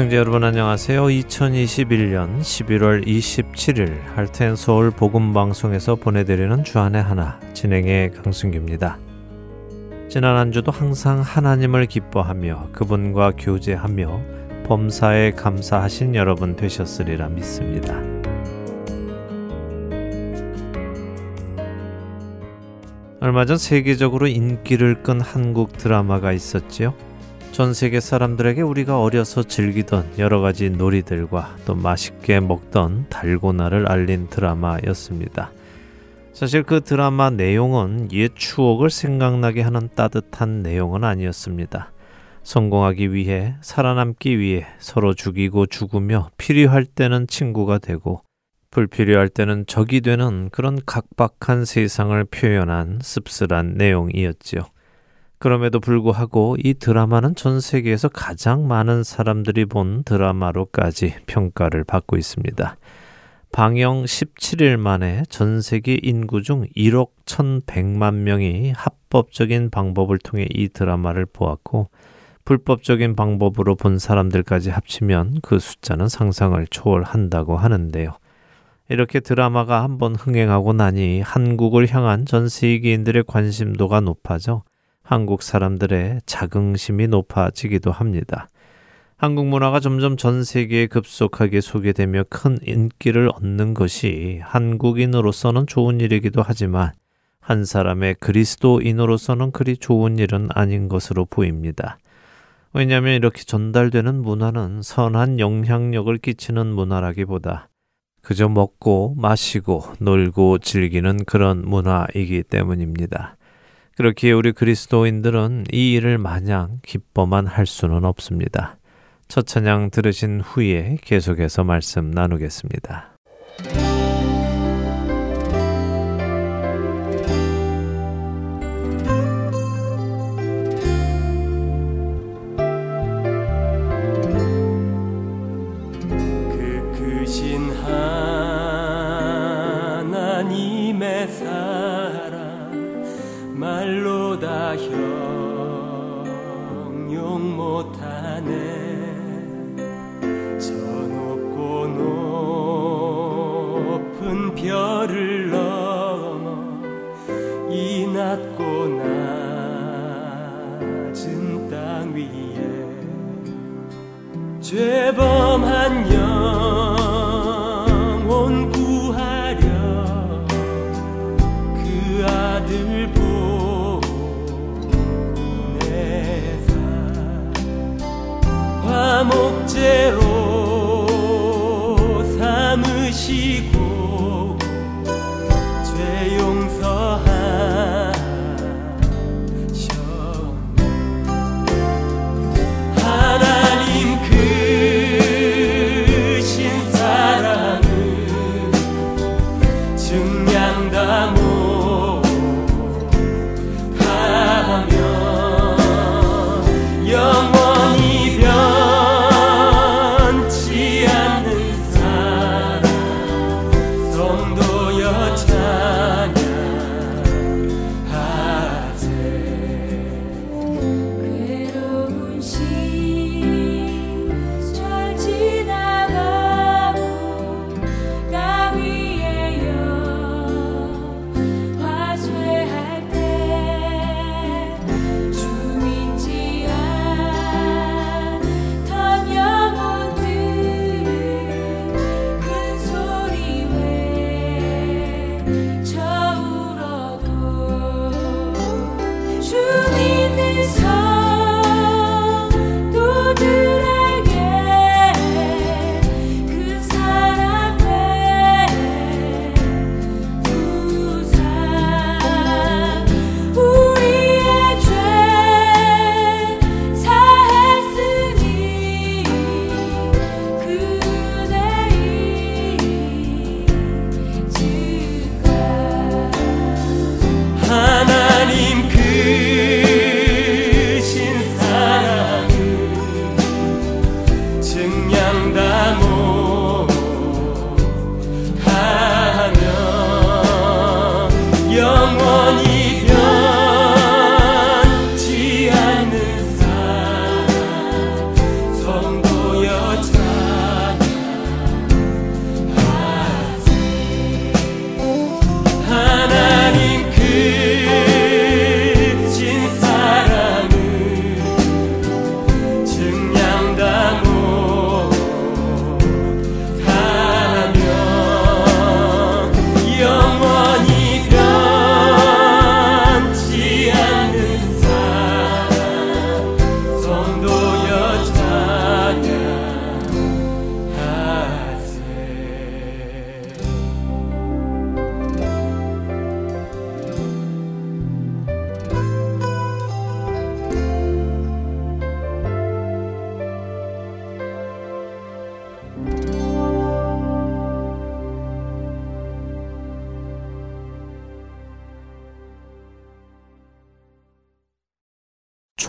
애청자 여러분 안녕하세요. 2021년 11월 27일 할텐 서울 복음 방송에서 보내드리는 주안의 하나 진행의 강승규입니다. 지난 한 주도 항상 하나님을 기뻐하며 그분과 교제하며 범사에 감사하신 여러분 되셨으리라 믿습니다. 얼마 전 세계적으로 인기를 끈 한국 드라마가 있었지요. 전 세계 사람들에게 우리가 어려서 즐기던 여러 가지 놀이들과 또 맛있게 먹던 달고나를 알린 드라마였습니다. 사실 그 드라마 내용은 옛 추억을 생각나게 하는 따뜻한 내용은 아니었습니다. 성공하기 위해 살아남기 위해 서로 죽이고 죽으며 필요할 때는 친구가 되고 불필요할 때는 적이 되는 그런 각박한 세상을 표현한 씁쓸한 내용이었지요. 그럼에도 불구하고 이 드라마는 전 세계에서 가장 많은 사람들이 본 드라마로까지 평가를 받고 있습니다. 방영 17일 만에 전 세계 인구 중 1억 1,100만 명이 합법적인 방법을 통해 이 드라마를 보았고 불법적인 방법으로 본 사람들까지 합치면 그 숫자는 상상을 초월한다고 하는데요. 이렇게 드라마가 한번 흥행하고 나니 한국을 향한 전 세계인들의 관심도가 높아져 한국 사람들의 자긍심이 높아지기도 합니다. 한국 문화가 점점 전 세계에 급속하게 소개되며 큰 인기를 얻는 것이 한국인으로서는 좋은 일이기도 하지만 한 사람의 그리스도인으로서는 그리 좋은 일은 아닌 것으로 보입니다. 왜냐하면 이렇게 전달되는 문화는 선한 영향력을 끼치는 문화라기보다 그저 먹고 마시고 놀고 즐기는 그런 문화이기 때문입니다. 그렇기에 우리 그리스도인들은 이 일을 마냥 기뻐만 할 수는 없습니다. 첫 찬양 들으신 후에 계속해서 말씀 나누겠습니다. 죄범한 영혼 구하려 그 아들 보내사 화목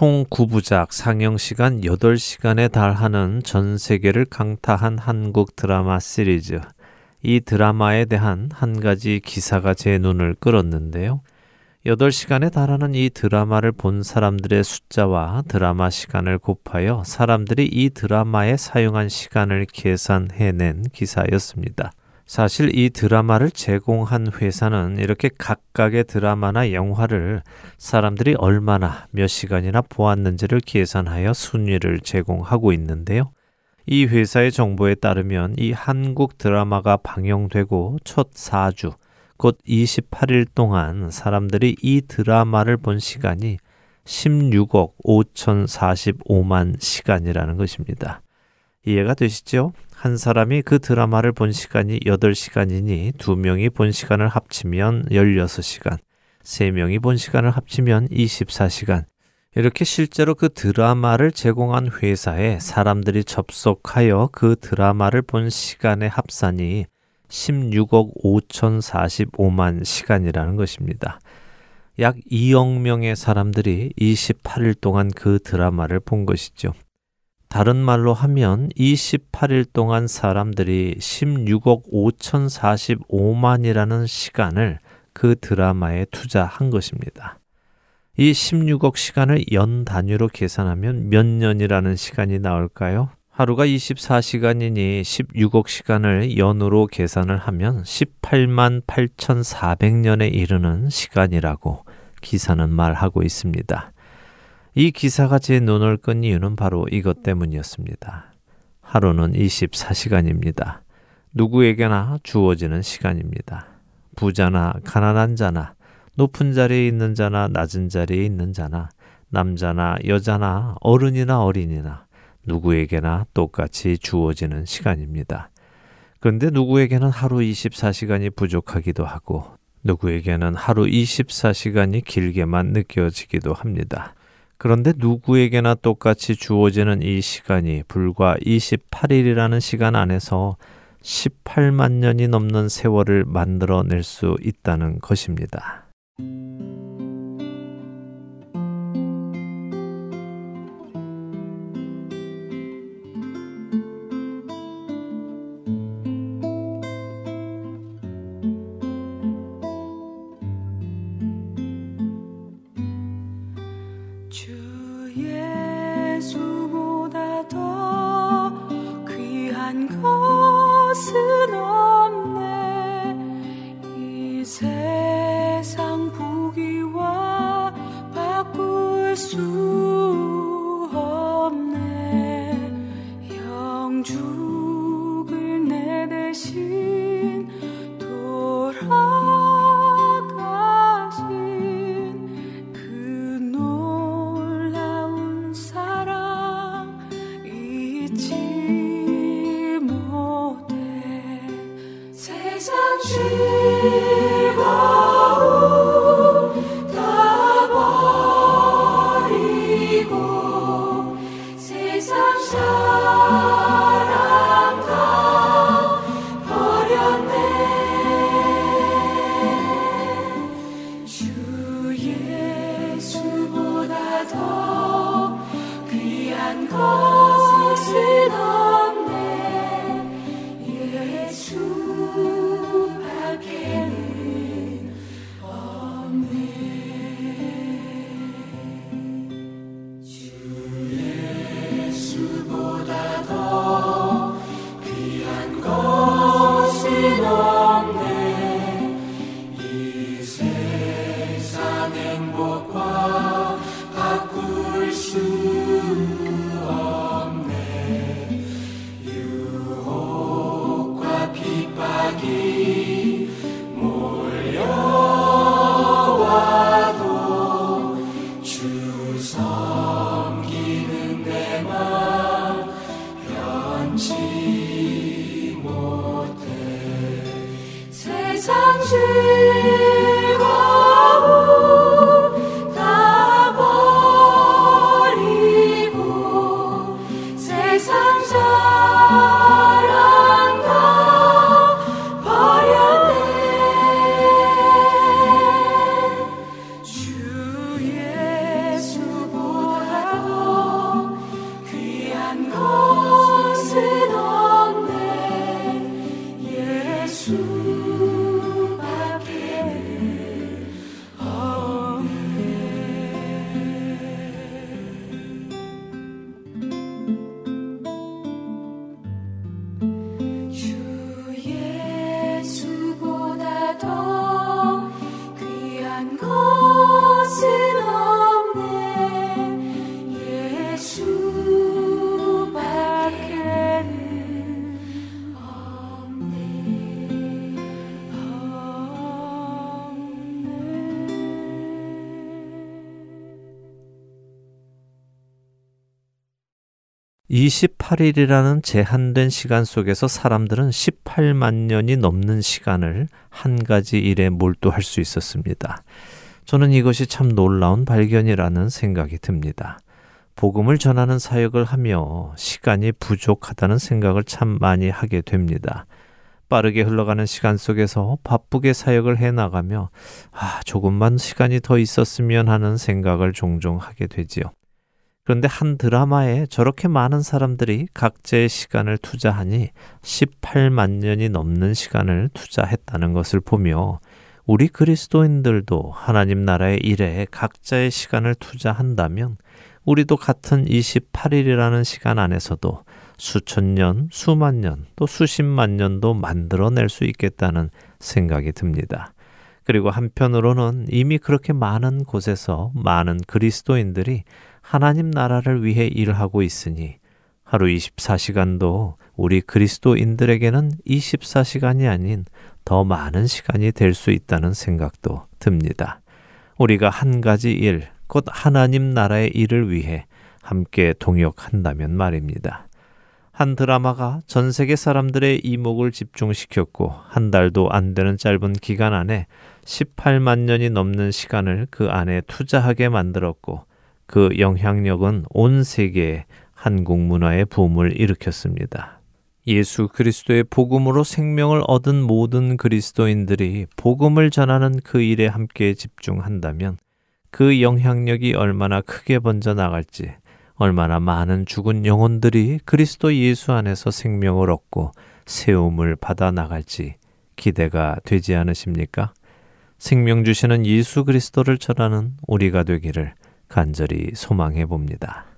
총 9부작 상영 시간 8시간에 달하는 전 세계를 강타한 한국 드라마 시리즈. 이 드라마에 대한 한 가지 기사가 제 눈을 끌었는데요. 8시간에 달하는 이 드라마를 본 사람들의 숫자와 드라마 시간을 곱하여 사람들이 이 드라마에 사용한 시간을 계산해낸 기사였습니다. 사실 이 드라마를 제공한 회사는 이렇게 각각의 드라마나 영화를 사람들이 얼마나 몇 시간이나 보았는지를 계산하여 순위를 제공하고 있는데요. 이 회사의 정보에 따르면 이 한국 드라마가 방영되고 첫 4주, 곧 28일 동안 사람들이 이 드라마를 본 시간이 16억 5,045만 시간이라는 것입니다. 이해가 되시죠? 한 사람이 그 드라마를 본 시간이 8시간이니 두 명이 본 시간을 합치면 16시간, 세 명이 본 시간을 합치면 24시간. 이렇게 실제로 그 드라마를 제공한 회사에 사람들이 접속하여 그 드라마를 본 시간의 합산이 16억 5,045만 시간이라는 것입니다. 약 2억 명의 사람들이 28일 동안 그 드라마를 본 것이죠. 다른 말로 하면 28일 동안 사람들이 16억 5,045만이라는 시간을 그 드라마에 투자한 것입니다. 이 16억 시간을 연 단위로 계산하면 몇 년이라는 시간이 나올까요? 하루가 24시간이니 16억 시간을 연으로 계산을 하면 18만 8,400년에 이르는 시간이라고 기사는 말하고 있습니다. 이 기사가 제 눈을 끈 이유는 바로 이것 때문이었습니다. 하루는 24시간입니다. 누구에게나 주어지는 시간입니다. 부자나 가난한 자나 높은 자리에 있는 자나 낮은 자리에 있는 자나 남자나 여자나 어른이나 어린이나 누구에게나 똑같이 주어지는 시간입니다. 그런데 누구에게는 하루 24시간이 부족하기도 하고 누구에게는 하루 24시간이 길게만 느껴지기도 합니다. 그런데 누구에게나 똑같이 주어지는 이 시간이 불과 28일이라는 시간 안에서 18만 년이 넘는 세월을 만들어낼 수 있다는 것입니다. 28일이라는 제한된 시간 속에서 사람들은 18만 년이 넘는 시간을 한 가지 일에 몰두할 수 있었습니다. 저는 이것이 참 놀라운 발견이라는 생각이 듭니다. 복음을 전하는 사역을 하며 시간이 부족하다는 생각을 참 많이 하게 됩니다. 빠르게 흘러가는 시간 속에서 바쁘게 사역을 해 나가며 아, 조금만 시간이 더 있었으면 하는 생각을 종종 하게 되지요. 그런데 한 드라마에 저렇게 많은 사람들이 각자의 시간을 투자하니 18만 년이 넘는 시간을 투자했다는 것을 보며 우리 그리스도인들도 하나님 나라의 일에 각자의 시간을 투자한다면 우리도 같은 28일이라는 시간 안에서도 수천 년, 수만 년, 또 수십만 년도 만들어낼 수 있겠다는 생각이 듭니다. 그리고 한편으로는 이미 그렇게 많은 곳에서 많은 그리스도인들이 하나님 나라를 위해 일하고 있으니 하루 24시간도 우리 그리스도인들에게는 24시간이 아닌 더 많은 시간이 될 수 있다는 생각도 듭니다. 우리가 한 가지 일, 곧 하나님 나라의 일을 위해 함께 동역한다면 말입니다. 한 드라마가 전 세계 사람들의 이목을 집중시켰고 한 달도 안 되는 짧은 기간 안에 18만 년이 넘는 시간을 그 안에 투자하게 만들었고 그 영향력은 온 세계에 한국 문화의 붐을 일으켰습니다. 예수 그리스도의 복음으로 생명을 얻은 모든 그리스도인들이 복음을 전하는 그 일에 함께 집중한다면 그 영향력이 얼마나 크게 번져 나갈지, 얼마나 많은 죽은 영혼들이 그리스도 예수 안에서 생명을 얻고 세움을 받아 나갈지 기대가 되지 않으십니까? 생명 주시는 예수 그리스도를 전하는 우리가 되기를 간절히 소망해 봅니다.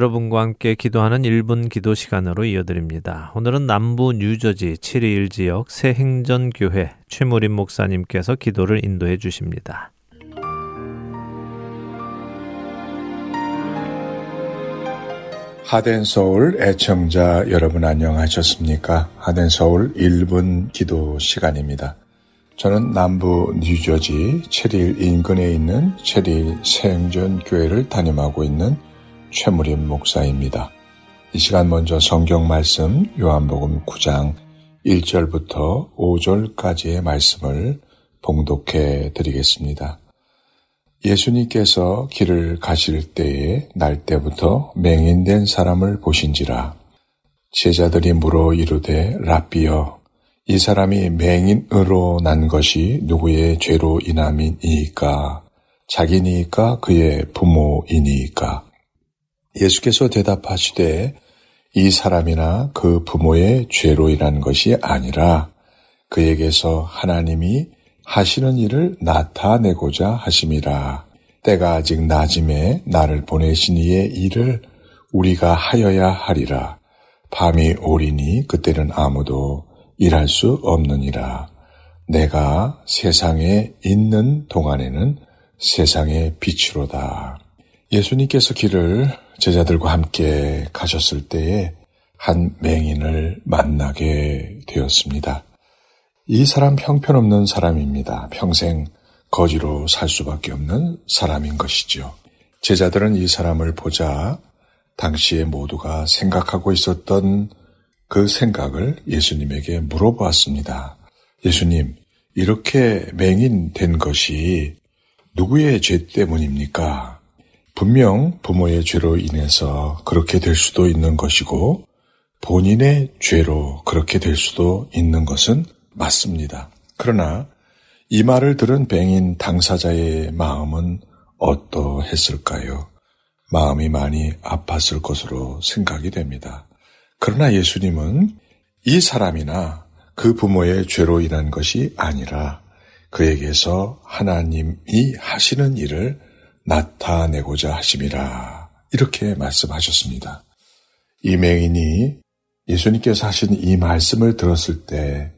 여러분과 함께 기도하는 1분 기도 시간으로 이어드립니다. 오늘은 남부 뉴저지 721 지역 새행전교회 최무림 목사님께서 기도를 인도해 주십니다. 하덴 서울 애청자 여러분 안녕하셨습니까? 하덴 서울 1분 기도 시간입니다. 저는 남부 뉴저지 체릴 인근에 있는 체릴 생전 교회를 담임하고 있는 최무림 목사입니다. 이 시간 먼저 성경 말씀 요한복음 9장 1절부터 5절까지의 말씀을 봉독해 드리겠습니다. 예수님께서 길을 가실 때에 날 때부터 맹인된 사람을 보신지라 제자들이 물어 이르되 라비여 이 사람이 맹인으로 난 것이 누구의 죄로 인함이니까 자기니까 그의 부모이니까 예수께서 대답하시되 이 사람이나 그 부모의 죄로 인한 것이 아니라 그에게서 하나님이 하시는 일을 나타내고자 하심이라. 때가 아직 낮음에 나를 보내신 이의 일을 우리가 하여야 하리라. 밤이 오리니 그때는 아무도 일할 수 없느니라. 내가 세상에 있는 동안에는 세상의 빛이로다. 예수님께서 길을 제자들과 함께 가셨을 때에 한 맹인을 만나게 되었습니다. 이 사람 형편없는 사람입니다. 평생 거지로 살 수밖에 없는 사람인 것이죠. 제자들은 이 사람을 보자 당시에 모두가 생각하고 있었던 그 생각을 예수님에게 물어보았습니다. 예수님, 이렇게 맹인 된 것이 누구의 죄 때문입니까? 분명 부모의 죄로 인해서 그렇게 될 수도 있는 것이고 본인의 죄로 그렇게 될 수도 있는 것은 맞습니다. 그러나 이 말을 들은 뱅인 당사자의 마음은 어떠했을까요? 마음이 많이 아팠을 것으로 생각이 됩니다. 그러나 예수님은 이 사람이나 그 부모의 죄로 인한 것이 아니라 그에게서 하나님이 하시는 일을 나타내고자 하심이라. 이렇게 말씀하셨습니다. 이 맹인이 예수님께서 하신 이 말씀을 들었을 때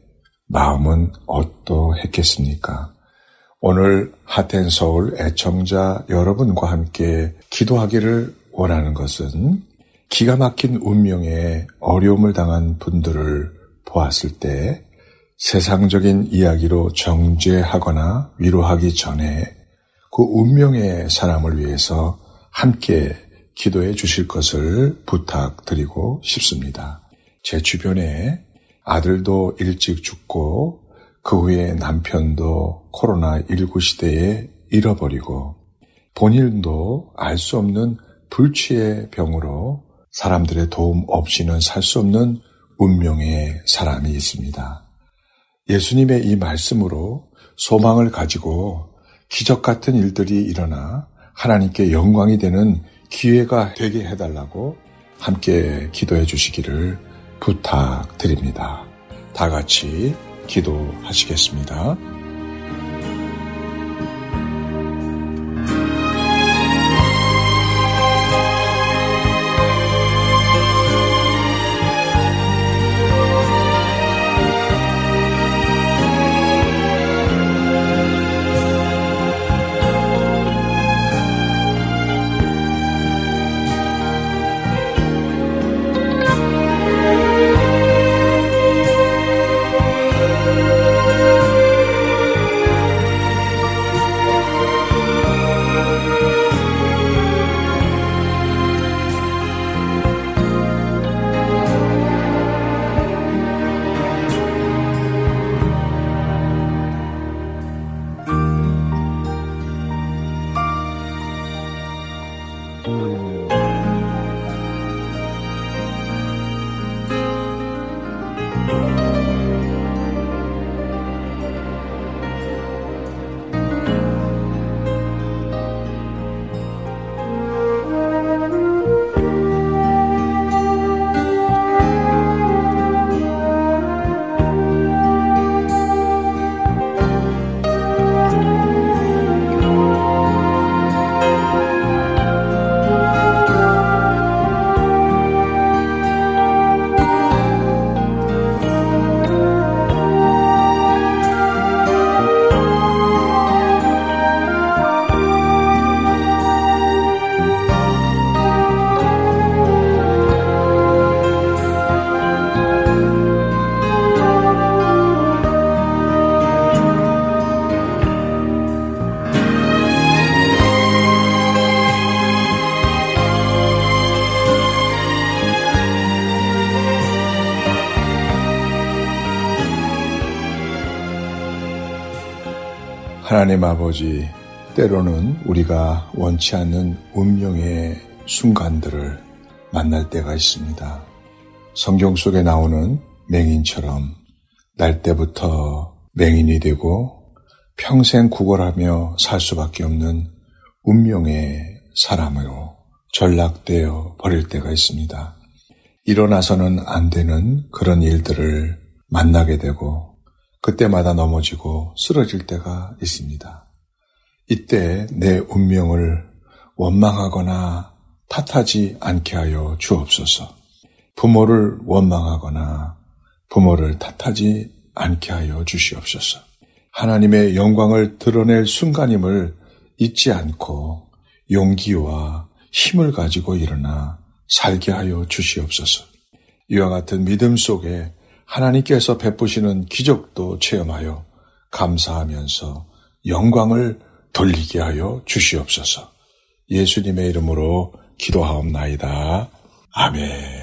마음은 어떠했겠습니까? 오늘 하텐 서울 애청자 여러분과 함께 기도하기를 원하는 것은 기가 막힌 운명에 어려움을 당한 분들을 보았을 때 세상적인 이야기로 정죄하거나 위로하기 전에 그 운명의 사람을 위해서 함께 기도해 주실 것을 부탁드리고 싶습니다. 제 주변에 아들도 일찍 죽고 그 후에 남편도 코로나19 시대에 잃어버리고 본인도 알 수 없는 불치의 병으로 사람들의 도움 없이는 살 수 없는 운명의 사람이 있습니다. 예수님의 이 말씀으로 소망을 가지고 기적 같은 일들이 일어나 하나님께 영광이 되는 기회가 되게 해달라고 함께 기도해 주시기를 부탁드립니다. 다 같이 기도하시겠습니다. 하나님 아버지, 때로는 우리가 원치 않는 운명의 순간들을 만날 때가 있습니다. 성경 속에 나오는 맹인처럼 날 때부터 맹인이 되고 평생 구걸하며 살 수밖에 없는 운명의 사람으로 전락되어 버릴 때가 있습니다. 일어나서는 안 되는 그런 일들을 만나게 되고 그때마다 넘어지고 쓰러질 때가 있습니다. 이때 내 운명을 원망하거나 탓하지 않게 하여 주옵소서. 부모를 원망하거나 부모를 탓하지 않게 하여 주시옵소서. 하나님의 영광을 드러낼 순간임을 잊지 않고 용기와 힘을 가지고 일어나 살게 하여 주시옵소서. 이와 같은 믿음 속에 하나님께서 베푸시는 기적도 체험하여 감사하면서 영광을 돌리게 하여 주시옵소서. 예수님의 이름으로 기도하옵나이다. 아멘.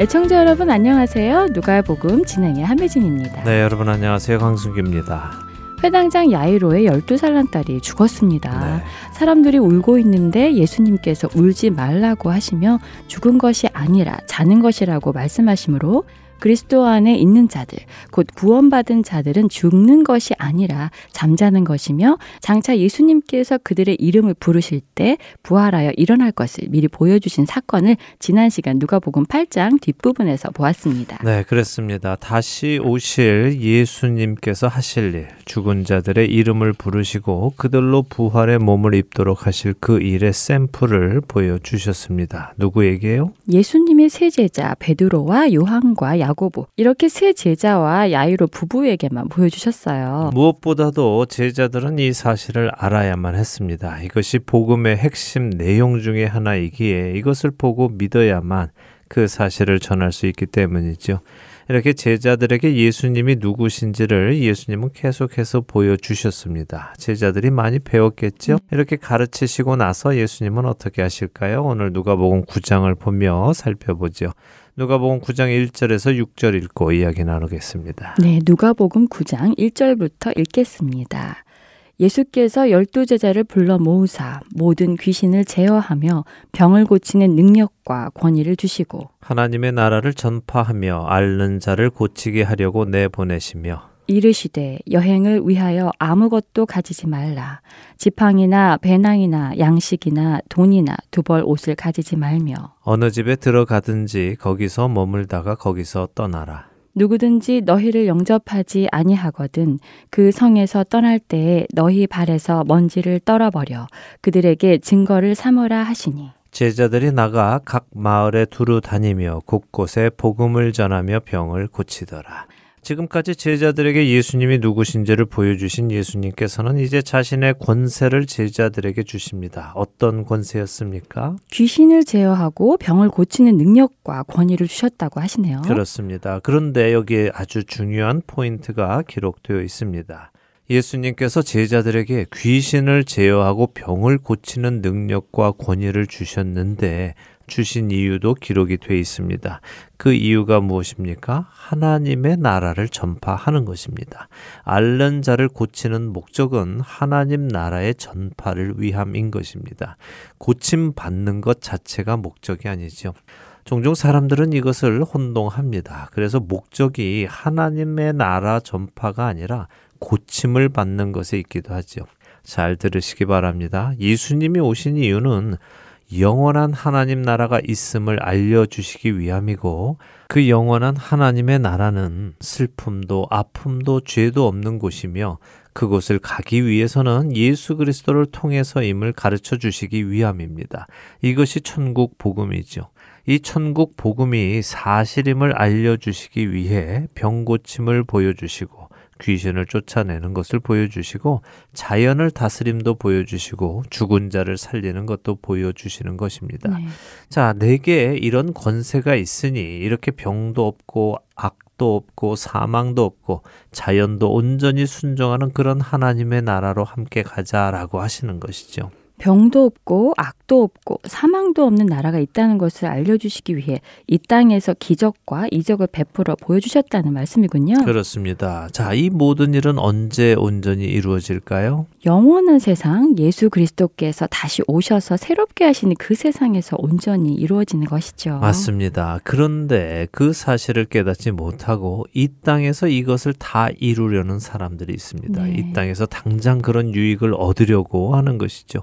애청자 여러분 안녕하세요. 누가 복음 진행의 함혜진입니다. 네, 여러분 안녕하세요. 강승규입니다. 회당장 야이로의 12살 난 딸이 죽었습니다. 네. 사람들이 울고 있는데 예수님께서 울지 말라고 하시며 죽은 것이 아니라 자는 것이라고 말씀하시므로 그리스도 안에 있는 자들, 곧 구원받은 자들은 죽는 것이 아니라 잠자는 것이며 장차 예수님께서 그들의 이름을 부르실 때 부활하여 일어날 것을 미리 보여주신 사건을 지난 시간 누가복음 8장 뒷부분에서 보았습니다. 네, 그렇습니다. 다시 오실 예수님께서 하실 일, 죽은 자들의 이름을 부르시고 그들로 부활의 몸을 입도록 하실 그 일의 샘플을 보여주셨습니다. 누구에게요? 예수님의 세 제자 베드로와 요한과 야고보 이렇게 세 제자와 야이로 부부에게만 보여주셨어요. 무엇보다도 제자들은 이 사실을 알아야만 했습니다. 이것이 복음의 핵심 내용 중의 하나이기에 이것을 보고 믿어야만 그 사실을 전할 수 있기 때문이죠. 이렇게 제자들에게 예수님이 누구신지를 예수님은 계속해서 보여주셨습니다. 제자들이 많이 배웠겠죠? 이렇게 가르치시고 나서 예수님은 어떻게 하실까요? 오늘 누가복음 9장을 보며 살펴보죠. 누가복음 9장 1절에서 6절 읽고 이야기 나누겠습니다. 네, 누가복음 9장 1절부터 읽겠습니다. 예수께서 열두 제자를 불러 모으사 모든 귀신을 제어하며 병을 고치는 능력과 권위를 주시고 하나님의 나라를 전파하며 앓는 자를 고치게 하려고 내보내시며 이르시되 여행을 위하여 아무것도 가지지 말라 지팡이나 배낭이나 양식이나 돈이나 두벌 옷을 가지지 말며 어느 집에 들어가든지 거기서 머물다가 거기서 떠나라. 누구든지 너희를 영접하지 아니하거든 그 성에서 떠날 때에 너희 발에서 먼지를 떨어버려 그들에게 증거를 삼으라 하시니 제자들이 나가 각 마을에 두루 다니며 곳곳에 복음을 전하며 병을 고치더라. 지금까지 제자들에게 예수님이 누구신지를 보여주신 예수님께서는 이제 자신의 권세를 제자들에게 주십니다. 어떤 권세였습니까? 귀신을 제어하고 병을 고치는 능력과 권위를 주셨다고 하시네요. 그렇습니다. 그런데 여기에 아주 중요한 포인트가 기록되어 있습니다. 예수님께서 제자들에게 귀신을 제어하고 병을 고치는 능력과 권위를 주셨는데 주신 이유도 기록이 되어 있습니다. 그 이유가 무엇입니까? 하나님의 나라를 전파하는 것입니다. 앓는 자를 고치는 목적은 하나님 나라의 전파를 위함인 것입니다. 고침 받는 것 자체가 목적이 아니죠. 종종 사람들은 이것을 혼동합니다. 그래서 목적이 하나님의 나라 전파가 아니라 고침을 받는 것에 있기도 하죠. 잘 들으시기 바랍니다. 예수님이 오신 이유는 영원한 하나님 나라가 있음을 알려주시기 위함이고 그 영원한 하나님의 나라는 슬픔도 아픔도 죄도 없는 곳이며 그곳을 가기 위해서는 예수 그리스도를 통해서임을 가르쳐 주시기 위함입니다. 이것이 천국 복음이죠. 이 천국 복음이 사실임을 알려주시기 위해 병고침을 보여주시고 귀신을 쫓아내는 것을 보여주시고 자연을 다스림도 보여주시고 죽은 자를 살리는 것도 보여주시는 것입니다. 네. 자, 내게 이런 권세가 있으니 이렇게 병도 없고 악 도 없고 사망도 없고 자연도 온전히 순종하는 그런 하나님의 나라로 함께 가자라고 하시는 것이죠. 병도 없고 악도 없고 사망도 없는 나라가 있다는 것을 알려주시기 위해 이 땅에서 기적과 이적을 베풀어 보여주셨다는 말씀이군요. 그렇습니다. 자, 이 모든 일은 언제 온전히 이루어질까요? 영원한 세상 예수 그리스도께서 다시 오셔서 새롭게 하시는 그 세상에서 온전히 이루어지는 것이죠. 맞습니다. 그런데 그 사실을 깨닫지 못하고 이 땅에서 이것을 다 이루려는 사람들이 있습니다. 네. 이 땅에서 당장 그런 유익을 얻으려고 하는 것이죠.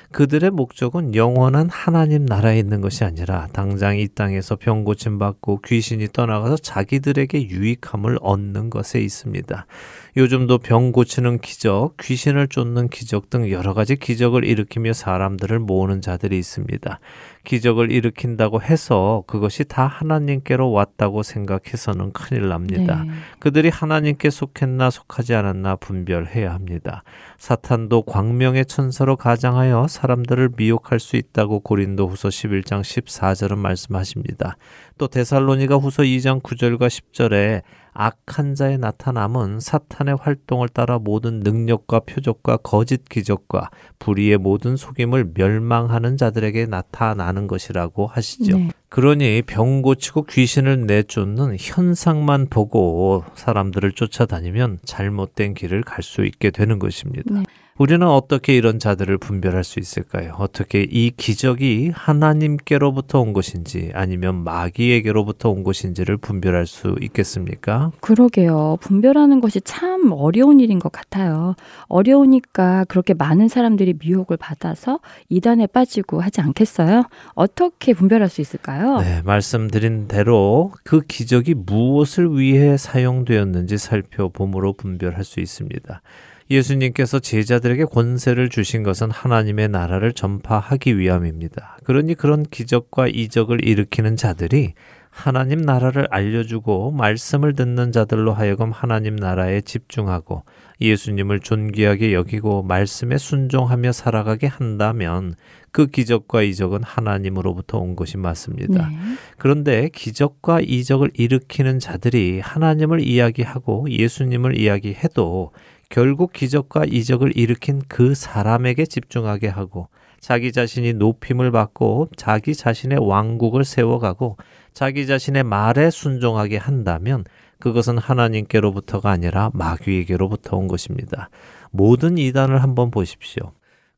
그들의 목적은 영원한 하나님 나라에 있는 것이 아니라 당장 이 땅에서 병 고침 받고 귀신이 떠나가서 자기들에게 유익함을 얻는 것에 있습니다. 요즘도 병 고치는 기적, 귀신을 쫓는 기적 등 여러 가지 기적을 일으키며 사람들을 모으는 자들이 있습니다. 기적을 일으킨다고 해서 그것이 다 하나님께로 왔다고 생각해서는 큰일 납니다. 네. 그들이 하나님께 속했나 속하지 않았나 분별해야 합니다. 사탄도 광명의 천사로 가장하여 사람들을 미혹할 수 있다고 고린도 후서 11장 14절은 말씀하십니다. 또 데살로니가 후서 2장 9절과 10절에 악한 자의 나타남은 사탄의 활동을 따라 모든 능력과 표적과 거짓 기적과 불의의 모든 속임을 멸망하는 자들에게 나타나는 것이라고 하시죠. 네. 그러니 병 고치고 귀신을 내쫓는 현상만 보고 사람들을 쫓아다니면 잘못된 길을 갈 수 있게 되는 것입니다. 네. 우리는 어떻게 이런 자들을 분별할 수 있을까요? 어떻게 이 기적이 하나님께로부터 온 것인지 아니면 마귀에게로부터 온 것인지를 분별할 수 있겠습니까? 그러게요. 분별하는 것이 참 어려운 일인 것 같아요. 어려우니까 그렇게 많은 사람들이 미혹을 받아서 이단에 빠지고 하지 않겠어요? 어떻게 분별할 수 있을까요? 네, 말씀드린 대로 그 기적이 무엇을 위해 사용되었는지 살펴봄으로 분별할 수 있습니다. 예수님께서 제자들에게 권세를 주신 것은 하나님의 나라를 전파하기 위함입니다. 그러니 그런 기적과 이적을 일으키는 자들이 하나님 나라를 알려주고 말씀을 듣는 자들로 하여금 하나님 나라에 집중하고 예수님을 존귀하게 여기고 말씀에 순종하며 살아가게 한다면 그 기적과 이적은 하나님으로부터 온 것이 맞습니다. 네. 그런데 기적과 이적을 일으키는 자들이 하나님을 이야기하고 예수님을 이야기해도 결국 기적과 이적을 일으킨 그 사람에게 집중하게 하고 자기 자신이 높임을 받고 자기 자신의 왕국을 세워가고 자기 자신의 말에 순종하게 한다면 그것은 하나님께로부터가 아니라 마귀에게로부터 온 것입니다. 모든 이단을 한번 보십시오.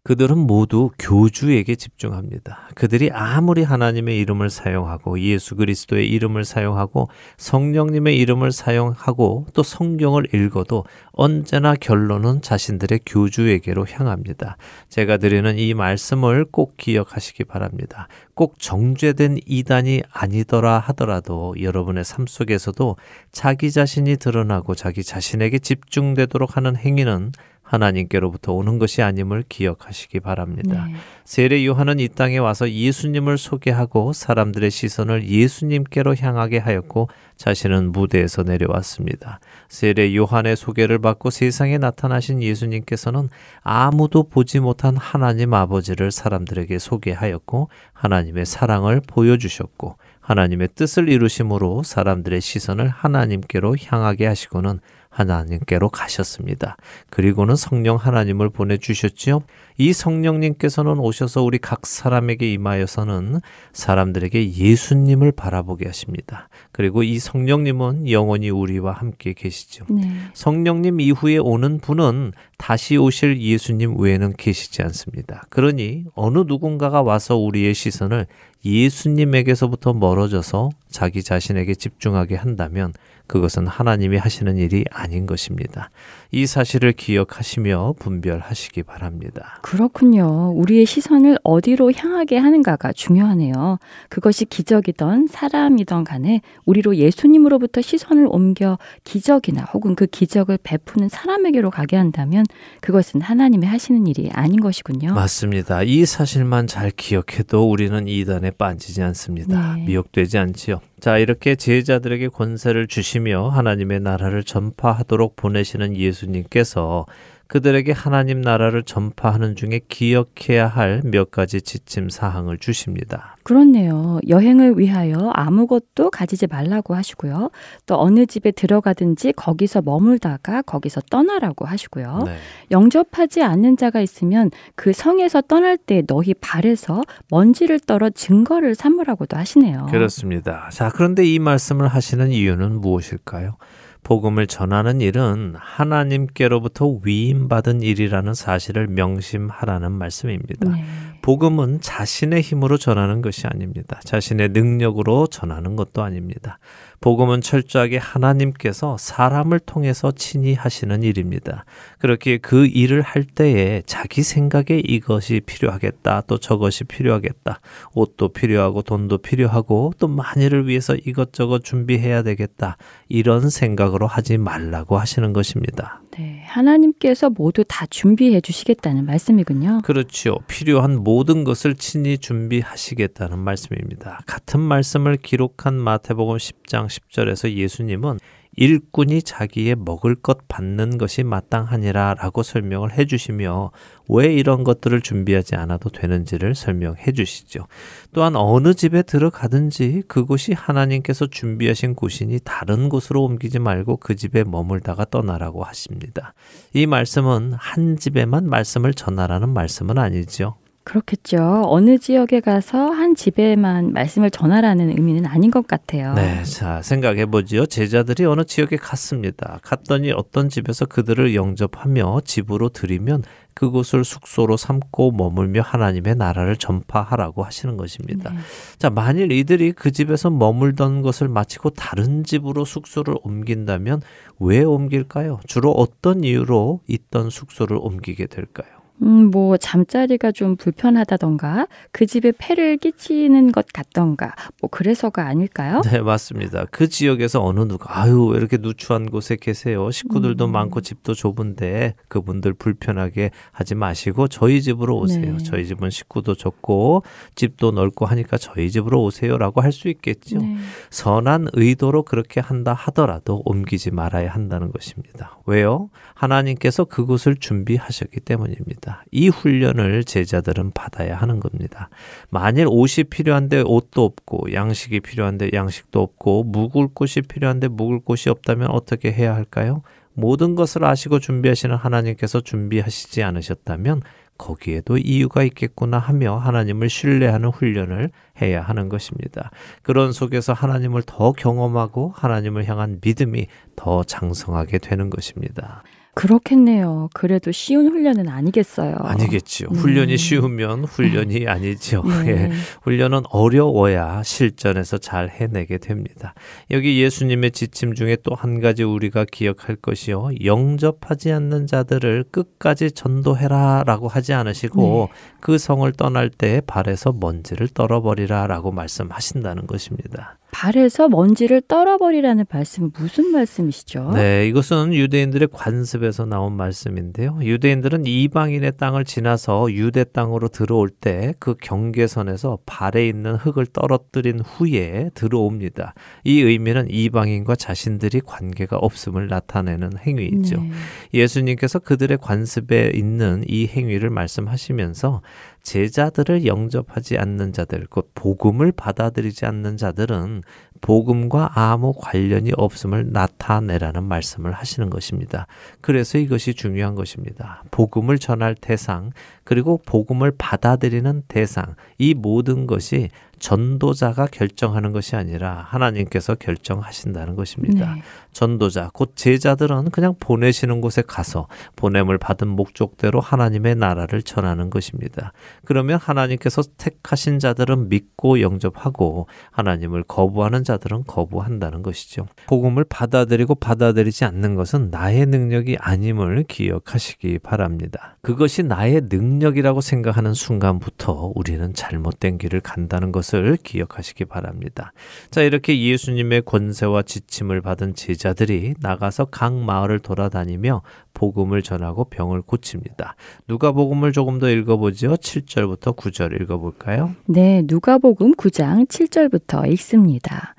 그들은 모두 교주에게 집중합니다. 그들이 아무리 하나님의 이름을 사용하고 예수 그리스도의 이름을 사용하고 성령님의 이름을 사용하고 또 성경을 읽어도 언제나 결론은 자신들의 교주에게로 향합니다. 제가 드리는 이 말씀을 꼭 기억하시기 바랍니다. 꼭 정죄된 이단이 아니더라 하더라도 여러분의 삶 속에서도 자기 자신이 드러나고 자기 자신에게 집중되도록 하는 행위는 하나님께로부터 오는 것이 아님을 기억하시기 바랍니다. 네. 세례 요한은 이 땅에 와서 예수님을 소개하고 사람들의 시선을 예수님께로 향하게 하였고 자신은 무대에서 내려왔습니다. 세례 요한의 소개를 받고 세상에 나타나신 예수님께서는 아무도 보지 못한 하나님 아버지를 사람들에게 소개하였고 하나님의 사랑을 보여주셨고 하나님의 뜻을 이루심으로 사람들의 시선을 하나님께로 향하게 하시고는 하나님께로 가셨습니다. 그리고는 성령 하나님을 보내주셨지요. 이 성령님께서는 오셔서 우리 각 사람에게 임하여서는 사람들에게 예수님을 바라보게 하십니다. 그리고 이 성령님은 영원히 우리와 함께 계시죠. 네. 성령님 이후에 오는 분은 다시 오실 예수님 외에는 계시지 않습니다. 그러니 어느 누군가가 와서 우리의 시선을 예수님에게서부터 멀어져서 자기 자신에게 집중하게 한다면 그것은 하나님이 하시는 일이 아닌 것입니다. 이 사실을 기억하시며 분별하시기 바랍니다. 그렇군요. 우리의 시선을 어디로 향하게 하는가가 중요하네요. 그것이 기적이던 사람이던 간에 우리로 예수님으로부터 시선을 옮겨 기적이나 혹은 그 기적을 베푸는 사람에게로 가게 한다면 그것은 하나님이 하시는 일이 아닌 것이군요. 맞습니다. 이 사실만 잘 기억해도 우리는 이단에 빠지지 않습니다. 네. 미혹되지 않지요. 자, 이렇게 제자들에게 권세를 주시며 하나님의 나라를 전파하도록 보내시는 예수 님께서 그들에게 하나님 나라를 전파하는 중에 기억해야 할 몇 가지 지침 사항을 주십니다. 그렇네요. 여행을 위하여 아무것도 가지지 말라고 하시고요. 또 어느 집에 들어가든지 거기서 머물다가 거기서 떠나라고 하시고요. 네. 영접하지 않는 자가 있으면 그 성에서 떠날 때 너희 발에서 먼지를 떨어 증거를 삼으라고도 하시네요. 그렇습니다. 자, 그런데 이 말씀을 하시는 이유는 무엇일까요? 복음을 전하는 일은 하나님께로부터 위임받은 일이라는 사실을 명심하라는 말씀입니다. 네. 복음은 자신의 힘으로 전하는 것이 아닙니다. 자신의 능력으로 전하는 것도 아닙니다. 복음은 철저하게 하나님께서 사람을 통해서 친히 하시는 일입니다. 그렇게 그 일을 할 때에 자기 생각에 이것이 필요하겠다, 또 저것이 필요하겠다, 옷도 필요하고 돈도 필요하고 또 만일을 위해서 이것저것 준비해야 되겠다, 이런 생각으로 하지 말라고 하시는 것입니다. 네. 하나님께서 모두 다 준비해 주시겠다는 말씀이군요. 그렇지요. 필요한 모든 것을 친히 준비하시겠다는 말씀입니다. 같은 말씀을 기록한 마태복음 10장 10절에서 예수님은 일꾼이 자기의 먹을 것 받는 것이 마땅하니라 라고 설명을 해 주시며 왜 이런 것들을 준비하지 않아도 되는지를 설명해 주시죠. 또한 어느 집에 들어가든지 그곳이 하나님께서 준비하신 곳이니 다른 곳으로 옮기지 말고 그 집에 머물다가 떠나라고 하십니다. 이 말씀은 한 집에만 말씀을 전하라는 말씀은 아니죠. 그렇겠죠. 어느 지역에 가서 한 집에만 말씀을 전하라는 의미는 아닌 것 같아요. 네, 자 생각해 보지요. 제자들이 어느 지역에 갔습니다. 갔더니 어떤 집에서 그들을 영접하며 집으로 들이면 그곳을 숙소로 삼고 머물며 하나님의 나라를 전파하라고 하시는 것입니다. 네. 자, 만일 이들이 그 집에서 머물던 것을 마치고 다른 집으로 숙소를 옮긴다면 왜 옮길까요? 주로 어떤 이유로 있던 숙소를 옮기게 될까요? 음, 뭐 잠자리가 좀 불편하다던가 그 집에 폐를 끼치는 것 같던가 뭐 그래서가 아닐까요? 네, 맞습니다. 그 지역에서 어느 누가 아유 왜 이렇게 누추한 곳에 계세요? 식구들도 음. 많고 집도 좁은데 그분들 불편하게 하지 마시고 저희 집으로 오세요. 네. 저희 집은 식구도 적고 집도 넓고 하니까 저희 집으로 오세요라고 할 수 있겠죠. 네. 선한 의도로 그렇게 한다 하더라도 옮기지 말아야 한다는 것입니다. 왜요? 하나님께서 그곳을 준비하셨기 때문입니다. 이 훈련을 제자들은 받아야 하는 겁니다. 만일 옷이 필요한데 옷도 없고 양식이 필요한데 양식도 없고 묵을 곳이 필요한데 묵을 곳이 없다면 어떻게 해야 할까요? 모든 것을 아시고 준비하시는 하나님께서 준비하시지 않으셨다면 거기에도 이유가 있겠구나 하며 하나님을 신뢰하는 훈련을 해야 하는 것입니다. 그런 속에서 하나님을 더 경험하고 하나님을 향한 믿음이 더 장성하게 되는 것입니다. 그렇겠네요. 그래도 쉬운 훈련은 아니겠어요. 아니겠지요. 네. 훈련이 쉬우면 훈련이 아니죠. 네. 예. 훈련은 어려워야 실전에서 잘 해내게 됩니다. 여기 예수님의 지침 중에 또 한 가지 우리가 기억할 것이요. 영접하지 않는 자들을 끝까지 전도해라 라고 하지 않으시고 네. 그 성을 떠날 때 발에서 먼지를 떨어버리라 라고 말씀하신다는 것입니다. 발에서 먼지를 떨어버리라는 말씀은 무슨 말씀이시죠? 네, 이것은 유대인들의 관습에서 나온 말씀인데요. 유대인들은 이방인의 땅을 지나서 유대 땅으로 들어올 때 그 경계선에서 발에 있는 흙을 떨어뜨린 후에 들어옵니다. 이 의미는 이방인과 자신들이 관계가 없음을 나타내는 행위이죠. 네. 예수님께서 그들의 관습에 있는 이 행위를 말씀하시면서 제자들을 영접하지 않는 자들, 곧 복음을 받아들이지 않는 자들은 복음과 아무 관련이 없음을 나타내라는 말씀을 하시는 것입니다. 그래서 이것이 중요한 것입니다. 복음을 전할 대상, 그리고 복음을 받아들이는 대상, 이 모든 것이 전도자가 결정하는 것이 아니라 하나님께서 결정하신다는 것입니다. 네. 전도자, 곧 제자들은 그냥 보내시는 곳에 가서 보냄을 받은 목적대로 하나님의 나라를 전하는 것입니다. 그러면 하나님께서 택하신 자들은 믿고 영접하고 하나님을 거부하는 자들은 거부한다는 것이죠. 복음을 받아들이고 받아들이지 않는 것은 나의 능력이 아님을 기억하시기 바랍니다. 그것이 나의 능력이라고 생각하는 순간부터 우리는 잘못된 길을 간다는 것을 기억하시기 바랍니다. 자, 이렇게 예수님의 권세와 지침을 받은 제자들이 나가서 각 마을을 돌아다니며 복음을 전하고 병을 고칩니다. 누가 복음을 조금 더 읽어보죠. 7절부터 9절 읽어볼까요? 네, 누가복음 9장 7절부터 읽습니다.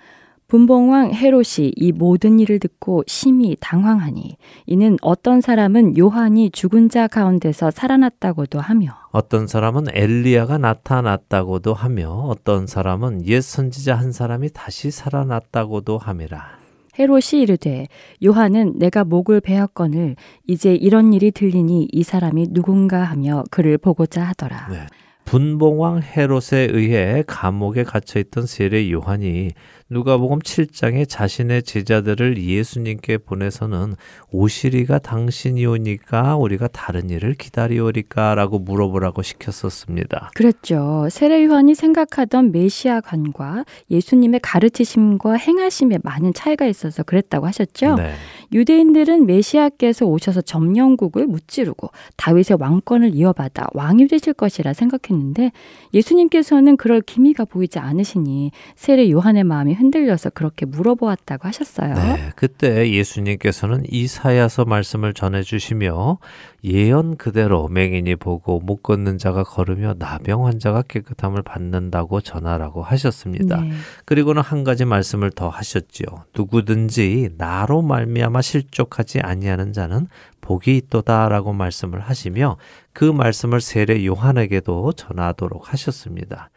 분봉왕 헤롯이 이 모든 일을 듣고 심히 당황하니 이는 어떤 사람은 요한이 죽은 자 가운데서 살아났다고도 하며 어떤 사람은 엘리야가 나타났다고도 하며 어떤 사람은 옛 선지자 한 사람이 다시 살아났다고도 함이라. 헤롯이 이르되 요한은 내가 목을 베었거늘 이제 이런 일이 들리니 이 사람이 누군가 하며 그를 보고자 하더라. 네. 분봉왕 헤롯에 의해 감옥에 갇혀 있던 세례 요한이 누가복음 7장에 자신의 제자들을 예수님께 보내서는 오시리가 당신이 오니까 우리가 다른 일을 기다리오리까라고 물어보라고 시켰었습니다. 그랬죠. 세례 요한이 생각하던 메시아관과 예수님의 가르치심과 행하심에 많은 차이가 있어서 그랬다고 하셨죠. 네. 유대인들은 메시아께서 오셔서 점령국을 무찌르고 다윗의 왕권을 이어받아 왕이 되실 것이라 생각했는데 예수님께서는 그럴 기미가 보이지 않으시니 세례 요한의 마음이 흔들려서 그렇게 물어보았다고 하셨어요. 네, 그때 예수님께서는 이사야서 말씀을 전해 주시며 예언 그대로 맹인이 보고 못 걷는 자가 걸으며 나병 환자가 깨끗함을 받는다고 전하라고 하셨습니다. 네. 그리고는 한 가지 말씀을 더 하셨지요. 누구든지 나로 말미암아 실족하지 아니하는 자는 복이 있도다라고 말씀을 하시며 그 말씀을 세례 요한에게도 전하도록 하셨습니다.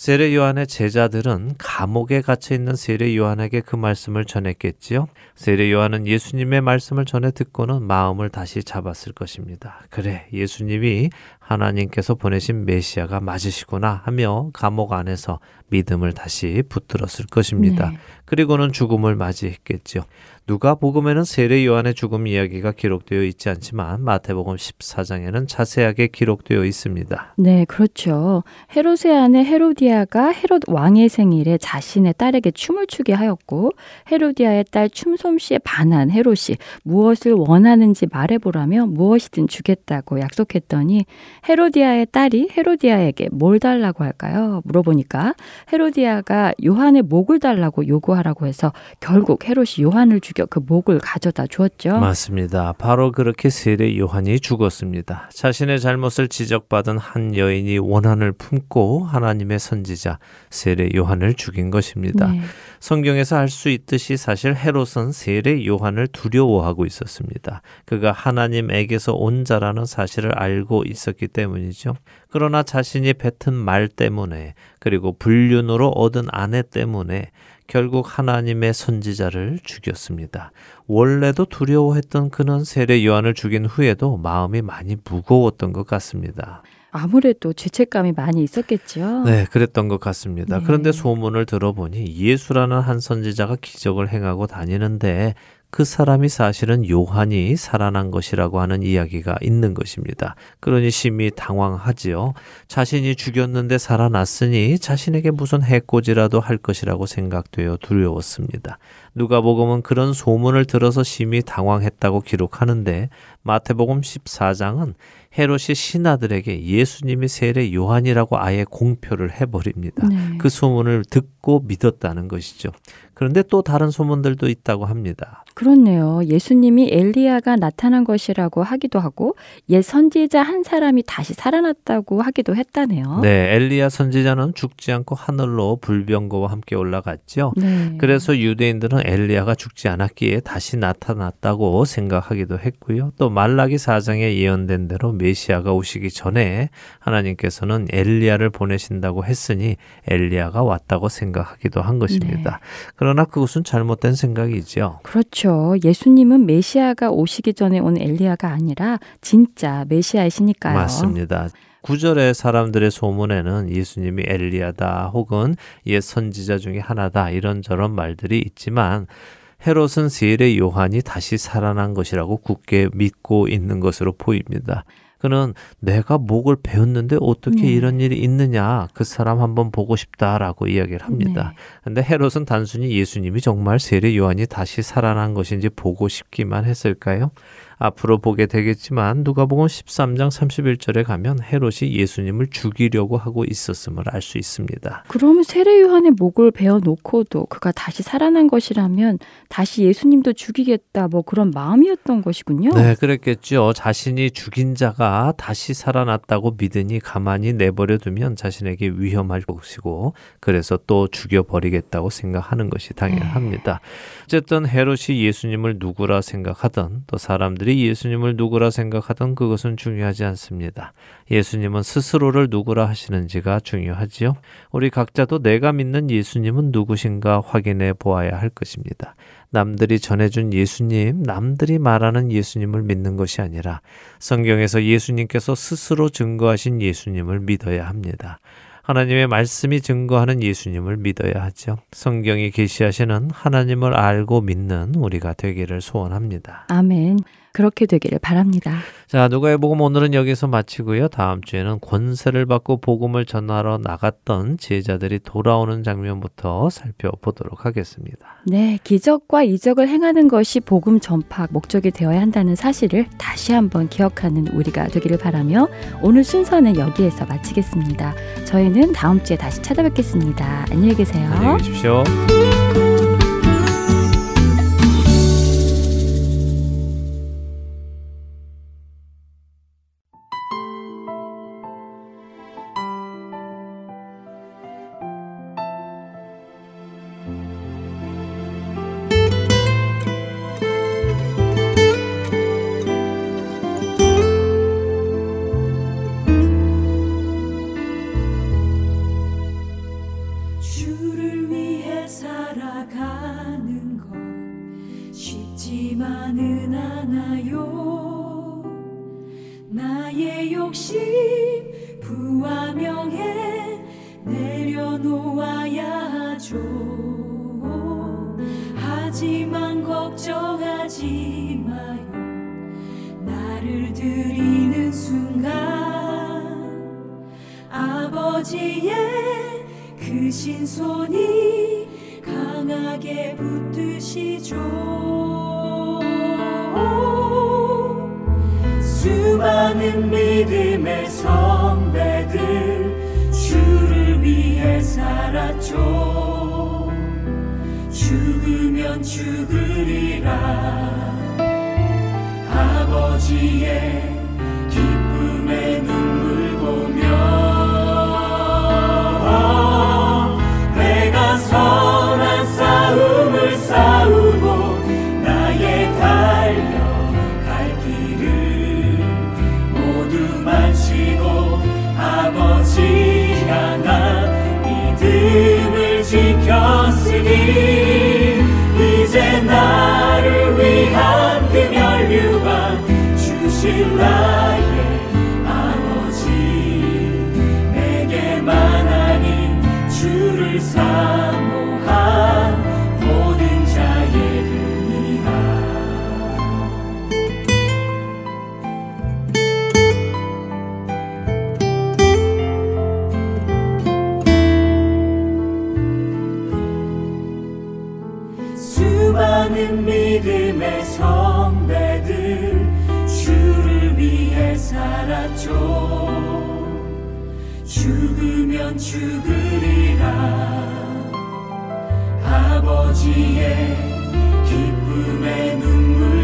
세례 요한의 제자들은 감옥에 갇혀 있는 세례 요한에게 그 말씀을 전했겠지요. 세례 요한은 예수님의 말씀을 전해 듣고는 마음을 다시 잡았을 것입니다. 그래, 예수님이 하나님께서 보내신 메시아가 맞으시구나 하며 감옥 안에서 믿음을 다시 붙들었을 것입니다. 네. 그리고는 죽음을 맞이했겠죠. 누가 복음에는 세례 요한의 죽음 이야기가 기록되어 있지 않지만 마태복음 14장에는 자세하게 기록되어 있습니다. 네, 그렇죠. 헤롯의 아내 헤로디아가 헤롯 왕의 생일에 자신의 딸에게 춤을 추게 하였고 헤로디아의 딸 춤솜씨에 반한 헤롯이 무엇을 원하는지 말해보라며 무엇이든 주겠다고 약속했더니 헤로디아의 딸이 헤로디아에게 뭘 달라고 할까요? 물어보니까 헤로디아가 요한의 목을 달라고 요구하 라고 해서 결국 헤롯이 요한을 죽여 그 목을 가져다 주었죠. 맞습니다. 바로 그렇게 세례 요한이 죽었습니다. 자신의 잘못을 지적받은 한 여인이 원한을 품고 하나님의 선지자 세례 요한을 죽인 것입니다. 네. 성경에서 알 수 있듯이 사실 헤롯은 세례 요한을 두려워하고 있었습니다. 그가 하나님에게서 온 자라는 사실을 알고 있었기 때문이죠. 그러나 자신이 뱉은 말 때문에 그리고 불륜으로 얻은 아내 때문에 결국 하나님의 선지자를 죽였습니다. 원래도 두려워했던 그는 세례 요한을 죽인 후에도 마음이 많이 무거웠던 것 같습니다. 아무래도 죄책감이 많이 있었겠죠. 네, 그랬던 것 같습니다. 네. 그런데 소문을 들어보니 예수라는 한 선지자가 기적을 행하고 다니는데 그 사람이 사실은 요한이 살아난 것이라고 하는 이야기가 있는 것입니다. 그러니 심히 당황하지요. 자신이 죽였는데 살아났으니 자신에게 무슨 해코지라도 할 것이라고 생각되어 두려웠습니다. 누가복음은 그런 소문을 들어서 심히 당황했다고 기록하는데 마태복음 14장은 헤롯이 신하들에게 예수님이 세례 요한이라고 아예 공표를 해버립니다. 네. 그 소문을 듣고 믿었다는 것이죠. 그런데 또 다른 소문들도 있다고 합니다. 그렇네요. 예수님이 엘리야가 나타난 것이라고 하기도 하고 옛 선지자 한 사람이 다시 살아났다고 하기도 했다네요. 네, 엘리야 선지자는 죽지 않고 하늘로 불병거와 함께 올라갔죠. 네. 그래서 유대인들은 엘리야가 죽지 않았기에 다시 나타났다고 생각하기도 했고요. 또 말라기 4장에 예언된 대로 메시아가 오시기 전에 하나님께서는 엘리야를 보내신다고 했으니 엘리야가 왔다고 생각하기도 한 것입니다. 그러나 그것은 잘못된 생각이죠. 그렇죠. 예수님은 메시아가 오시기 전에 온 엘리야가 아니라 진짜 메시아이시니까요. 맞습니다. 구절의 사람들의 소문에는 예수님이 엘리야다 혹은 옛 선지자 중에 하나다 이런저런 말들이 있지만 헤롯은 세례 요한이 다시 살아난 것이라고 굳게 믿고 있는 것으로 보입니다. 그는 내가 목을 베었는데 어떻게 네. 이런 일이 있느냐 그 사람 한번 보고 싶다라고 이야기를 합니다. 네. 근데 헤롯은 단순히 예수님이 정말 세례 요한이 다시 살아난 것인지 보고 싶기만 했을까요? 앞으로 보게 되겠지만 누가복음 13장 31절에 가면 헤롯이 예수님을 죽이려고 하고 있었음을 알 수 있습니다. 그러면 세례 요한의 목을 베어 놓고도 그가 다시 살아난 것이라면 다시 예수님도 죽이겠다 뭐 그런 마음이었던 것이군요. 네, 그랬겠죠. 자신이 죽인 자가 다시 살아났다고 믿으니 가만히 내버려 두면 자신에게 위험할 것이고 그래서 또 죽여 버리겠다고 생각하는 것이 당연합니다. 어쨌든 헤롯이 예수님을 누구라 생각하던 또 사람들이 예수님을 누구라 생각하던 그것은 중요하지 않습니다. 예수님은 스스로를 누구라 하시는지가 중요하지요. 우리 각자도 내가 믿는 예수님은 누구신가 확인해 보아야 할 것입니다. 남들이 전해준 예수님, 남들이 말하는 예수님을 믿는 것이 아니라 성경에서 예수님께서 스스로 증거하신 예수님을 믿어야 합니다. 하나님의 말씀이 증거하는 예수님을 믿어야 하죠. 성경이 계시하시는 하나님을 알고 믿는 우리가 되기를 소원합니다. 아멘. 그렇게 되기를 바랍니다. 자, 누가의 복음 오늘은 여기서 마치고요. 다음 주에는 권세를 받고 복음을 전하러 나갔던 제자들이 돌아오는 장면부터 살펴보도록 하겠습니다. 네, 기적과 이적을 행하는 것이 복음 전파 목적이 되어야 한다는 사실을 다시 한번 기억하는 우리가 되기를 바라며 오늘 순서는 여기에서 마치겠습니다. 저희는 다음 주에 다시 찾아뵙겠습니다. 안녕히 계세요. 안녕히 계십시오. 살아가는 것. 쉽지만은 않아요. 나의 욕심 부와 명예 내려놓아야 하죠. 하지만 걱정하지 마요. 나를 드리는 순간 아버지의 그 신손이 강하게 붙드시죠. 수많은 믿음의 선배들 주를 위해 살았죠. 죽으면 죽으리라. 아버지의 이제 나를 위한 그 멸류관 주실 나의 아버지 내게만 아닌 주를 사모 죽으면 죽으리라. 아버지의 기쁨의 눈물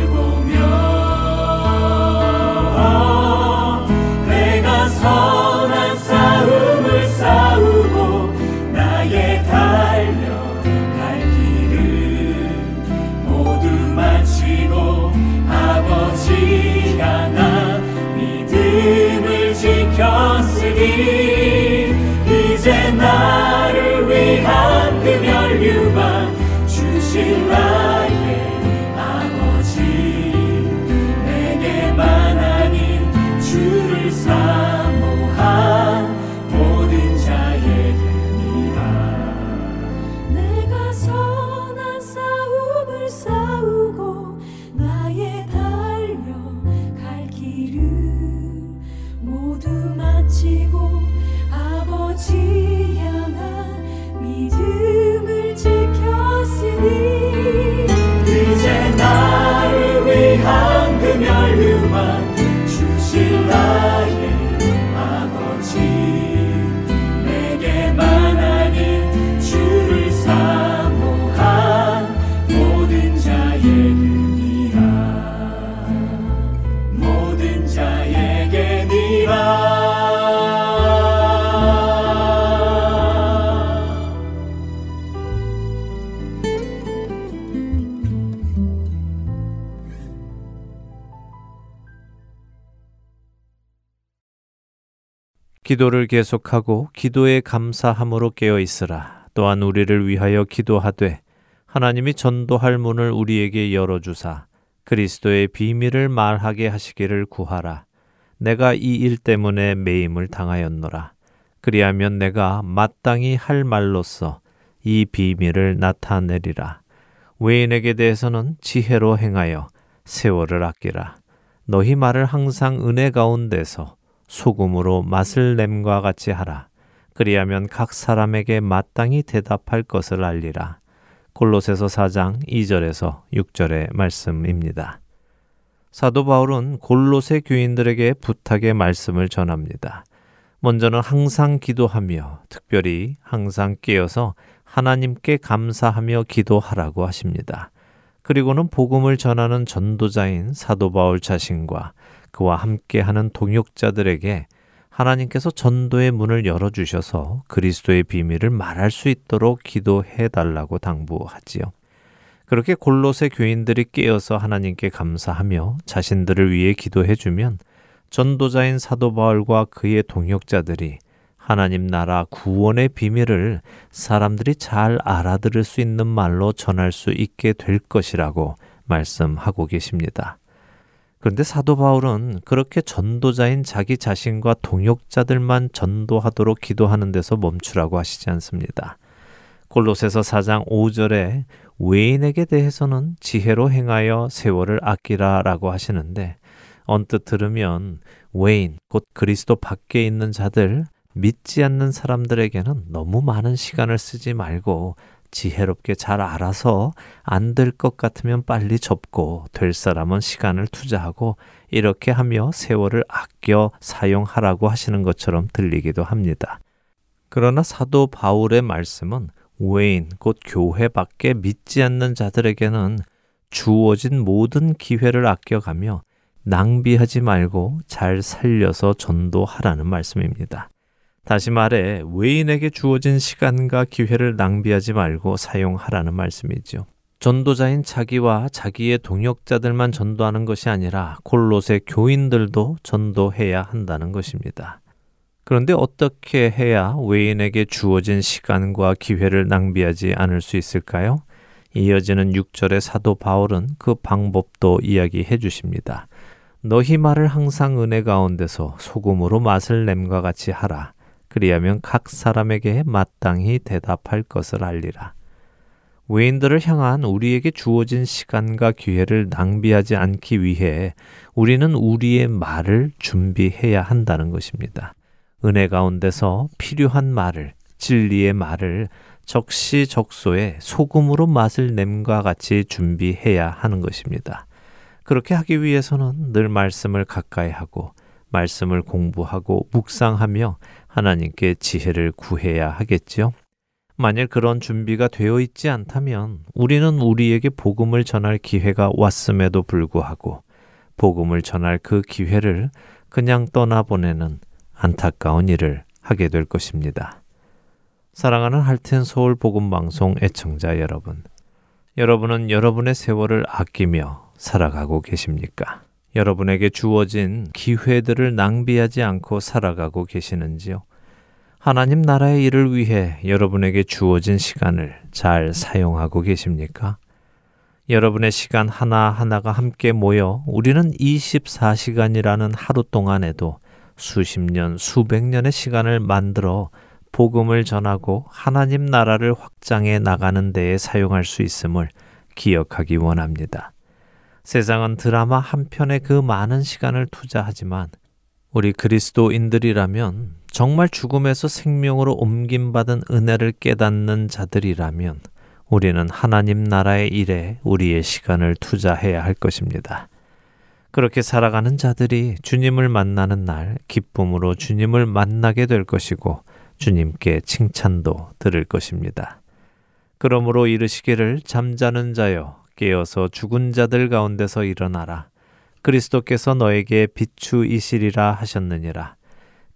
기도를 계속하고 기도에 감사함으로 깨어 있으라. 또한 우리를 위하여 기도하되 하나님이 전도할 문을 우리에게 열어주사 그리스도의 비밀을 말하게 하시기를 구하라. 내가 이 일 때문에 매임을 당하였노라. 그리하면 내가 마땅히 할 말로써 이 비밀을 나타내리라. 외인에게 대해서는 지혜로 행하여 세월을 아끼라. 너희 말을 항상 은혜 가운데서 소금으로 맛을 냄과 같이 하라. 그리하면 각 사람에게 마땅히 대답할 것을 알리라. 골로새서 4장 2절에서 6절의 말씀입니다. 사도 바울은 골로새 교인들에게 부탁의 말씀을 전합니다. 먼저는 항상 기도하며 특별히 항상 깨어서 하나님께 감사하며 기도하라고 하십니다. 그리고는 복음을 전하는 전도자인 사도 바울 자신과 그와 함께 하는 동역자들에게 하나님께서 전도의 문을 열어주셔서 그리스도의 비밀을 말할 수 있도록 기도해 달라고 당부하지요. 그렇게 골로새 교인들이 깨어서 하나님께 감사하며 자신들을 위해 기도해 주면 전도자인 사도 바울과 그의 동역자들이 하나님 나라 구원의 비밀을 사람들이 잘 알아들을 수 있는 말로 전할 수 있게 될 것이라고 말씀하고 계십니다. 그런데 사도 바울은 그렇게 전도자인 자기 자신과 동역자들만 전도하도록 기도하는 데서 멈추라고 하시지 않습니다. 골로새서 4장 5절에 외인에게 대해서는 지혜로 행하여 세월을 아끼라라고 하시는데 언뜻 들으면 외인 곧 그리스도 밖에 있는 자들 믿지 않는 사람들에게는 너무 많은 시간을 쓰지 말고 지혜롭게 잘 알아서 안 될 것 같으면 빨리 접고 될 사람은 시간을 투자하고 이렇게 하며 세월을 아껴 사용하라고 하시는 것처럼 들리기도 합니다. 그러나 사도 바울의 말씀은 외인 곧 교회 밖에 믿지 않는 자들에게는 주어진 모든 기회를 아껴가며 낭비하지 말고 잘 살려서 전도하라는 말씀입니다. 다시 말해 외인에게 주어진 시간과 기회를 낭비하지 말고 사용하라는 말씀이죠. 전도자인 자기와 자기의 동역자들만 전도하는 것이 아니라 골로새 교인들도 전도해야 한다는 것입니다. 그런데 어떻게 해야 외인에게 주어진 시간과 기회를 낭비하지 않을 수 있을까요? 이어지는 6절의 사도 바울은 그 방법도 이야기해 주십니다. 너희 말을 항상 은혜 가운데서 소금으로 맛을 냄과 같이 하라. 그리하면 각 사람에게 마땅히 대답할 것을 알리라. 외인들을 향한 우리에게 주어진 시간과 기회를 낭비하지 않기 위해 우리는 우리의 말을 준비해야 한다는 것입니다. 은혜 가운데서 필요한 말을, 진리의 말을 적시적소에 소금으로 맛을 냄과 같이 준비해야 하는 것입니다. 그렇게 하기 위해서는 늘 말씀을 가까이 하고 말씀을 공부하고 묵상하며 하나님께 지혜를 구해야 하겠지요. 만일 그런 준비가 되어 있지 않다면 우리는 우리에게 복음을 전할 기회가 왔음에도 불구하고 복음을 전할 그 기회를 그냥 떠나보내는 안타까운 일을 하게 될 것입니다. 사랑하는 할텐 서울 복음 방송 애청자 여러분. 여러분은 여러분의 세월을 아끼며 살아가고 계십니까? 여러분에게 주어진 기회들을 낭비하지 않고 살아가고 계시는지요? 하나님 나라의 일을 위해 여러분에게 주어진 시간을 잘 사용하고 계십니까? 여러분의 시간 하나하나가 함께 모여 우리는 24시간이라는 하루 동안에도 수십 년, 수백 년의 시간을 만들어 복음을 전하고 하나님 나라를 확장해 나가는 데에 사용할 수 있음을 기억하기 원합니다. 세상은 드라마 한 편에 그 많은 시간을 투자하지만 우리 그리스도인들이라면 정말 죽음에서 생명으로 옮김받은 은혜를 깨닫는 자들이라면 우리는 하나님 나라의 일에 우리의 시간을 투자해야 할 것입니다. 그렇게 살아가는 자들이 주님을 만나는 날 기쁨으로 주님을 만나게 될 것이고 주님께 칭찬도 들을 것입니다. 그러므로 이르시기를 잠자는 자여 깨어서 죽은 자들 가운데서 일어나라. 그리스도께서 너에게 비추이시리라 하셨느니라.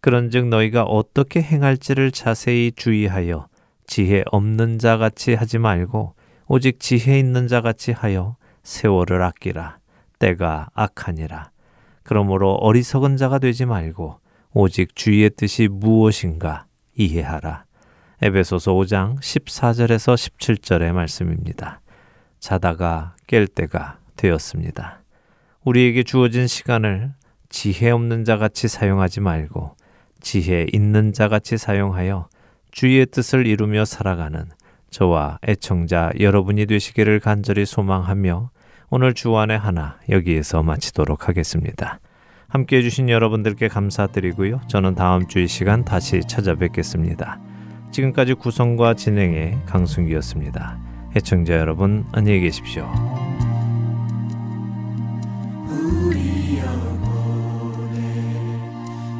그런즉 너희가 어떻게 행할지를 자세히 주의하여 지혜 없는 자 같이 하지 말고 오직 지혜 있는 자 같이 하여 세월을 아끼라. 때가 악하니라. 그러므로 어리석은 자가 되지 말고 오직 주의 뜻이 무엇인가 이해하라. 에베소서 5장 14절에서 17절의 말씀입니다. 자다가 깰 때가 되었습니다. 우리에게 주어진 시간을 지혜 없는 자 같이 사용하지 말고 지혜 있는 자 같이 사용하여 주의 뜻을 이루며 살아가는 저와 애청자 여러분이 되시기를 간절히 소망하며 오늘 주안의 하나 여기에서 마치도록 하겠습니다. 함께 해주신 여러분들께 감사드리고요. 저는 다음 주 이 시간 다시 찾아뵙겠습니다. 지금까지 구성과 진행의 강순기였습니다. 애청자 여러분 안녕히 계십시오. 우리 영혼에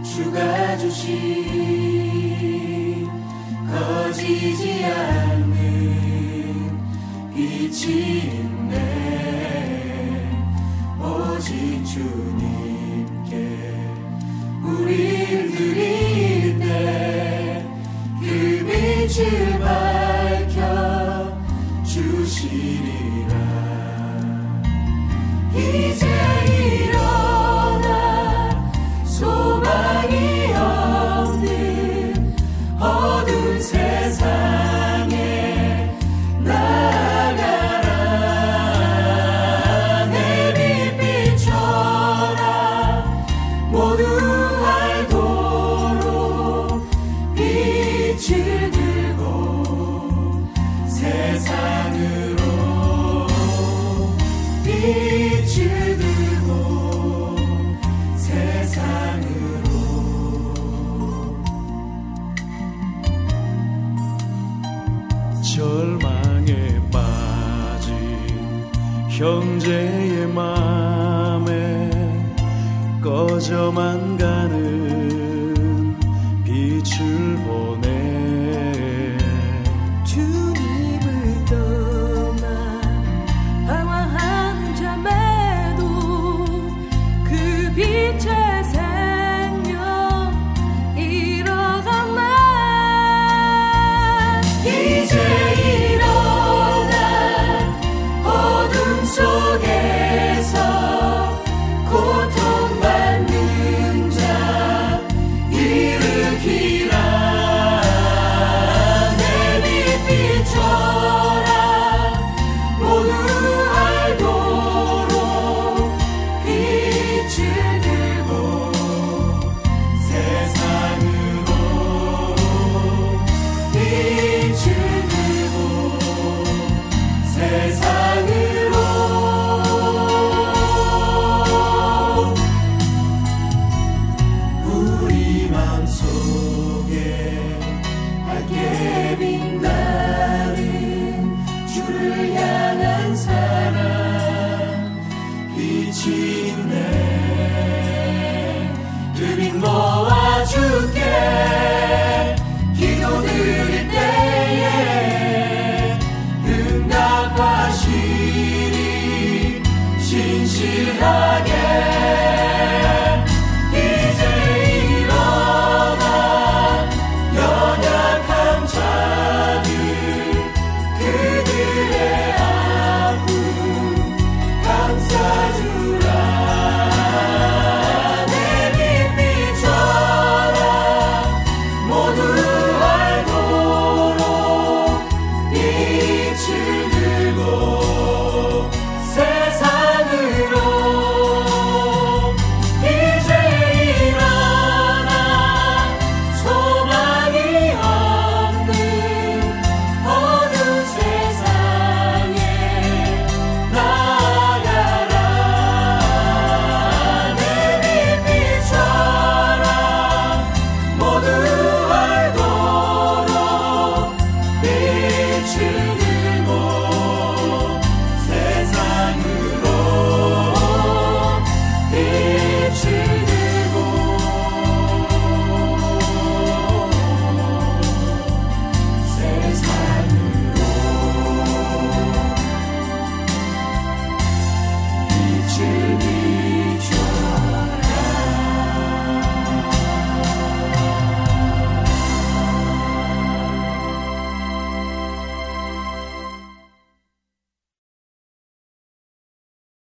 주가 주신 거지지 않는 빛이 있네 오직 주님께 우릴 드릴 때 그 빛을 밝혀 일 마음속에 알게 빛